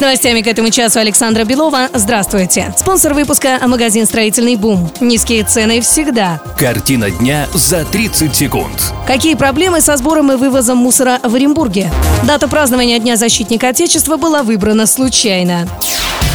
С новостями к этому часу Александра Белова. Здравствуйте. Спонсор выпуска – магазин «Строительный бум». Низкие цены всегда. Картина дня за 30 секунд. Какие проблемы со сбором и вывозом мусора в Оренбурге? Дата празднования Дня защитника Отечества была выбрана случайно.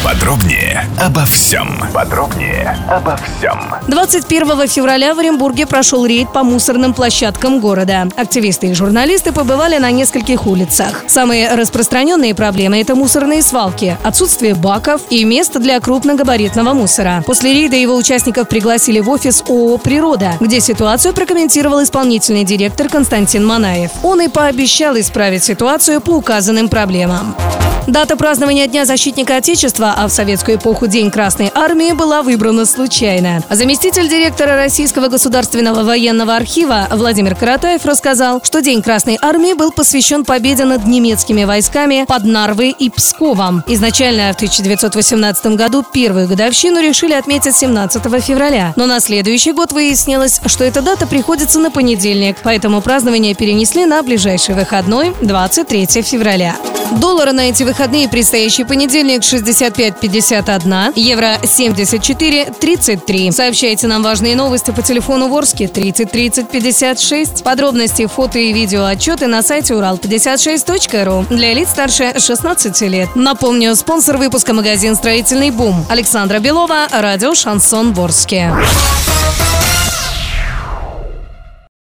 Подробнее обо всем. Подробнее обо всем. 21 февраля в Оренбурге прошел рейд по мусорным площадкам города. Активисты и журналисты побывали на нескольких улицах. Самые распространенные проблемы – это мусорные свалки, отсутствие баков и мест для крупногабаритного мусора. После рейда его участников пригласили в офис ООО «Природа», где ситуацию прокомментировал исполнительный директор Константин Манаев. Он и пообещал исправить ситуацию по указанным проблемам. Дата празднования Дня защитника Отечества, а в советскую эпоху День Красной Армии, была выбрана случайно. Заместитель директора Российского государственного военного архива Владимир Каратаев рассказал, что День Красной Армии был посвящен победе над немецкими войсками под Нарвой и Псковом. Изначально в 1918 году первую годовщину решили отметить 17 февраля, но на следующий год выяснилось, что эта дата приходится на понедельник, поэтому празднование перенесли на ближайший выходной 23 февраля. Доллары на эти выходные предстоящий понедельник 65.51, евро 74.33. Сообщайте нам важные новости по телефону Ворске 30 30 56. Подробности, фото и видео отчеты на сайте урал56.ру для лиц старше 16 лет. Напомню, спонсор выпуска магазин «Строительный бум». Александра Белова, радио «Шансон Ворске».